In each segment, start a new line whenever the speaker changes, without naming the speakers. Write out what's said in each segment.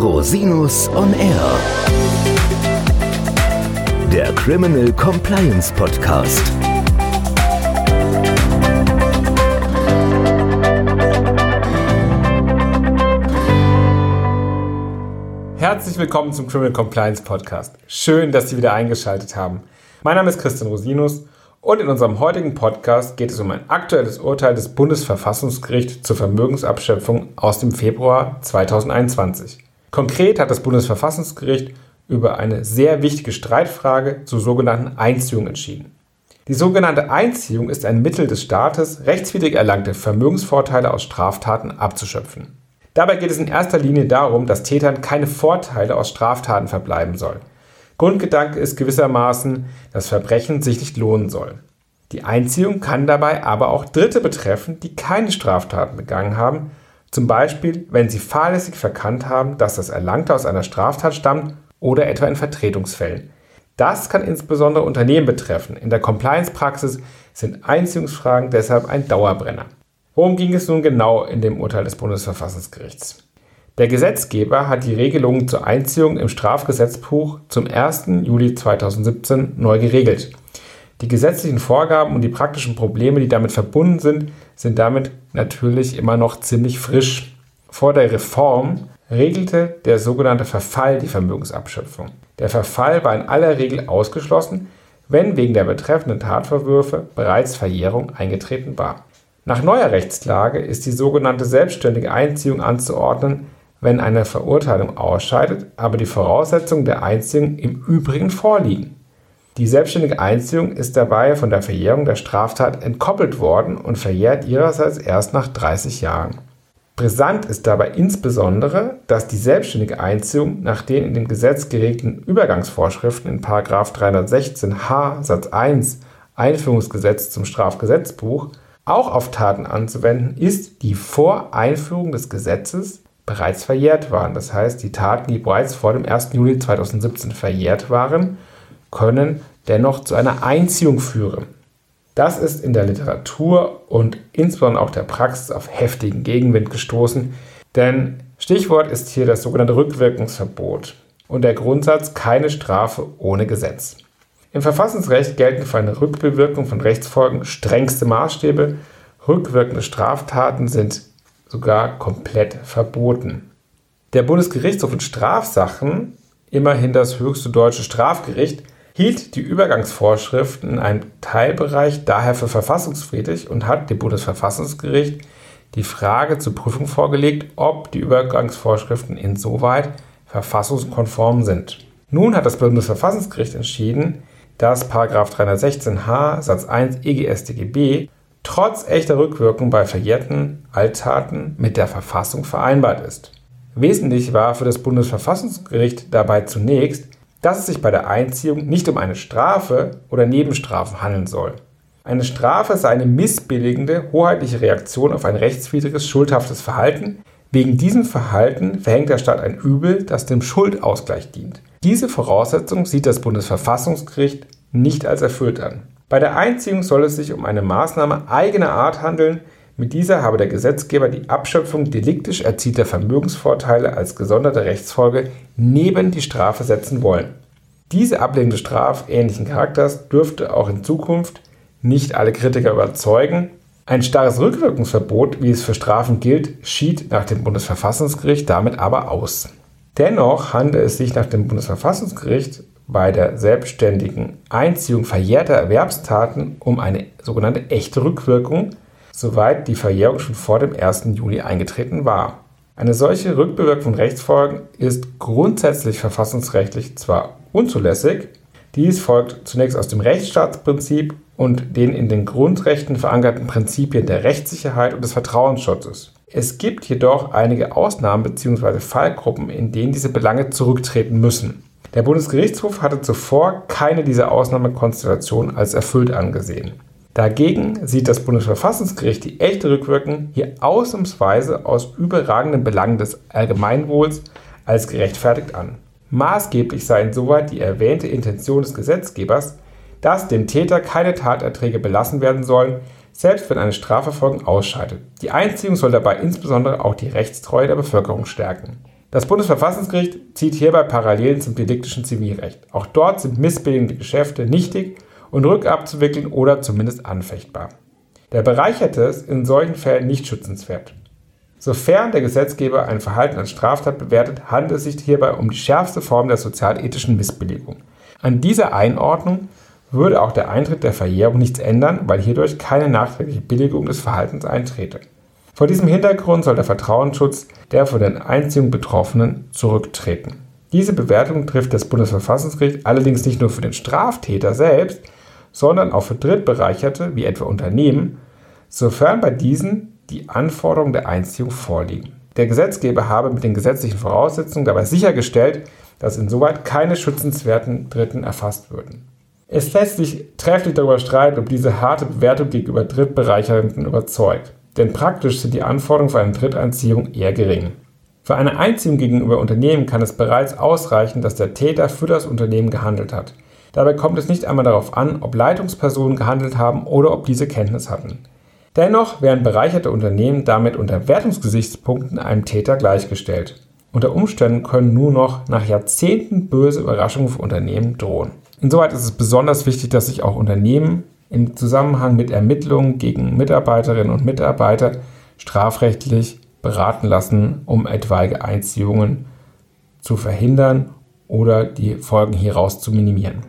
Rosinus on Air. Der Criminal Compliance Podcast.
Herzlich willkommen zum Criminal Compliance Podcast. Schön, dass Sie wieder eingeschaltet haben. Mein Name ist Christian Rosinus und in unserem heutigen Podcast geht es um ein aktuelles Urteil des Bundesverfassungsgerichts zur Vermögensabschöpfung aus dem Februar 2021. Konkret hat das Bundesverfassungsgericht über eine sehr wichtige Streitfrage zur sogenannten Einziehung entschieden. Die sogenannte Einziehung ist ein Mittel des Staates, rechtswidrig erlangte Vermögensvorteile aus Straftaten abzuschöpfen. Dabei geht es in erster Linie darum, dass Tätern keine Vorteile aus Straftaten verbleiben sollen. Grundgedanke ist gewissermaßen, dass Verbrechen sich nicht lohnen soll. Die Einziehung kann dabei aber auch Dritte betreffen, die keine Straftaten begangen haben, zum Beispiel wenn sie fahrlässig verkannt haben, dass das Erlangte aus einer Straftat stammt oder etwa in Vertretungsfällen. Das kann insbesondere Unternehmen betreffen. In der Compliance-Praxis sind Einziehungsfragen deshalb ein Dauerbrenner. Worum ging es nun genau in dem Urteil des Bundesverfassungsgerichts? Der Gesetzgeber hat die Regelungen zur Einziehung im Strafgesetzbuch zum 1. Juli 2017 neu geregelt. Die gesetzlichen Vorgaben und die praktischen Probleme, die damit verbunden sind, sind damit natürlich immer noch ziemlich frisch. Vor der Reform regelte der sogenannte Verfall die Vermögensabschöpfung. Der Verfall war in aller Regel ausgeschlossen, wenn wegen der betreffenden Tatvorwürfe bereits Verjährung eingetreten war. Nach neuer Rechtslage ist die sogenannte selbstständige Einziehung anzuordnen, wenn eine Verurteilung ausscheidet, aber die Voraussetzungen der Einziehung im Übrigen vorliegen. Die selbstständige Einziehung ist dabei von der Verjährung der Straftat entkoppelt worden und verjährt ihrerseits erst nach 30 Jahren. Brisant ist dabei insbesondere, dass die selbstständige Einziehung nach den in dem Gesetz geregelten Übergangsvorschriften in 316h Satz 1 Einführungsgesetz zum Strafgesetzbuch auch auf Taten anzuwenden ist, die vor Einführung des Gesetzes bereits verjährt waren. Das heißt, die Taten, die bereits vor dem 1. Juli 2017 verjährt waren, können dennoch zu einer Einziehung führen. Das ist in der Literatur und insbesondere auch der Praxis auf heftigen Gegenwind gestoßen, denn Stichwort ist hier das sogenannte Rückwirkungsverbot und der Grundsatz keine Strafe ohne Gesetz. Im Verfassungsrecht gelten für eine Rückbewirkung von Rechtsfolgen strengste Maßstäbe. Rückwirkende Straftaten sind sogar komplett verboten. Der Bundesgerichtshof in Strafsachen, immerhin das höchste deutsche Strafgericht, hielt die Übergangsvorschriften in einem Teilbereich daher für verfassungsfriedlich und hat dem Bundesverfassungsgericht die Frage zur Prüfung vorgelegt, ob die Übergangsvorschriften insoweit verfassungskonform sind. Nun hat das Bundesverfassungsgericht entschieden, dass 316h Satz 1 EGStGB trotz echter Rückwirkung bei verjährten Alttaten mit der Verfassung vereinbart ist. Wesentlich war für das Bundesverfassungsgericht dabei zunächst, dass es sich bei der Einziehung nicht um eine Strafe oder Nebenstrafe handeln soll. Eine Strafe sei eine missbilligende, hoheitliche Reaktion auf ein rechtswidriges, schuldhaftes Verhalten. Wegen diesem Verhalten verhängt der Staat ein Übel, das dem Schuldausgleich dient. Diese Voraussetzung sieht das Bundesverfassungsgericht nicht als erfüllt an. Bei der Einziehung soll es sich um eine Maßnahme eigener Art handeln. Mit dieser habe der Gesetzgeber die Abschöpfung deliktisch erzielter Vermögensvorteile als gesonderte Rechtsfolge neben die Strafe setzen wollen. Diese Ablehnung des strafähnlichen Charakters dürfte auch in Zukunft nicht alle Kritiker überzeugen. Ein starres Rückwirkungsverbot, wie es für Strafen gilt, schied nach dem Bundesverfassungsgericht damit aber aus. Dennoch handelt es sich nach dem Bundesverfassungsgericht bei der selbstständigen Einziehung verjährter Erwerbstaten um eine sogenannte echte Rückwirkung, soweit die Verjährung schon vor dem 1. Juli eingetreten war. Eine solche Rückbewirkung von Rechtsfolgen ist grundsätzlich verfassungsrechtlich zwar unzulässig, dies folgt zunächst aus dem Rechtsstaatsprinzip und den in den Grundrechten verankerten Prinzipien der Rechtssicherheit und des Vertrauensschutzes. Es gibt jedoch einige Ausnahmen bzw. Fallgruppen, in denen diese Belange zurücktreten müssen. Der Bundesgerichtshof hatte zuvor keine dieser Ausnahmekonstellationen als erfüllt angesehen. Dagegen sieht das Bundesverfassungsgericht die echte Rückwirkung hier ausnahmsweise aus überragenden Belangen des Allgemeinwohls als gerechtfertigt an. Maßgeblich sei insoweit die erwähnte Intention des Gesetzgebers, dass dem Täter keine Taterträge belassen werden sollen, selbst wenn eine Strafverfolgung ausscheidet. Die Einziehung soll dabei insbesondere auch die Rechtstreue der Bevölkerung stärken. Das Bundesverfassungsgericht zieht hierbei Parallelen zum deliktischen Zivilrecht. Auch dort sind missbilligende Geschäfte nichtig und rückabzuwickeln oder zumindest anfechtbar. Der Bereicherte ist in solchen Fällen nicht schützenswert. Sofern der Gesetzgeber ein Verhalten als Straftat bewertet, handelt es sich hierbei um die schärfste Form der sozialethischen Missbilligung. An dieser Einordnung würde auch der Eintritt der Verjährung nichts ändern, weil hierdurch keine nachträgliche Billigung des Verhaltens eintrete. Vor diesem Hintergrund soll der Vertrauensschutz der von der Einziehung Betroffenen zurücktreten. Diese Bewertung trifft das Bundesverfassungsgericht allerdings nicht nur für den Straftäter selbst, sondern auch für Drittbereicherte wie etwa Unternehmen, sofern bei diesen die Anforderungen der Einziehung vorliegen. Der Gesetzgeber habe mit den gesetzlichen Voraussetzungen dabei sichergestellt, dass insoweit keine schützenswerten Dritten erfasst würden. Es lässt sich trefflich darüber streiten, ob diese harte Bewertung gegenüber Drittbereicherten überzeugt, denn praktisch sind die Anforderungen für eine Dritteinziehung eher gering. Für eine Einziehung gegenüber Unternehmen kann es bereits ausreichen, dass der Täter für das Unternehmen gehandelt hat. Dabei kommt es nicht einmal darauf an, ob Leitungspersonen gehandelt haben oder ob diese Kenntnis hatten. Dennoch werden bereicherte Unternehmen damit unter Wertungsgesichtspunkten einem Täter gleichgestellt. Unter Umständen können nur noch nach Jahrzehnten böse Überraschungen für Unternehmen drohen. Insoweit ist es besonders wichtig, dass sich auch Unternehmen im Zusammenhang mit Ermittlungen gegen Mitarbeiterinnen und Mitarbeiter strafrechtlich beraten lassen, um etwaige Einziehungen zu verhindern oder die Folgen hieraus zu minimieren.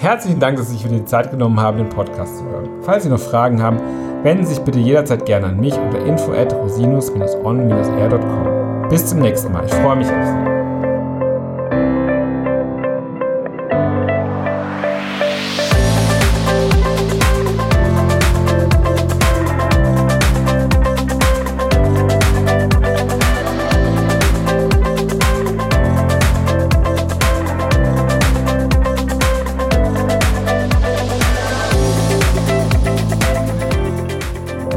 Herzlichen Dank, dass Sie sich für die Zeit genommen haben, den Podcast zu hören. Falls Sie noch Fragen haben, wenden Sie sich bitte jederzeit gerne an mich unter info at rosinus-on-air.com. Bis zum nächsten Mal. Ich freue mich auf Sie.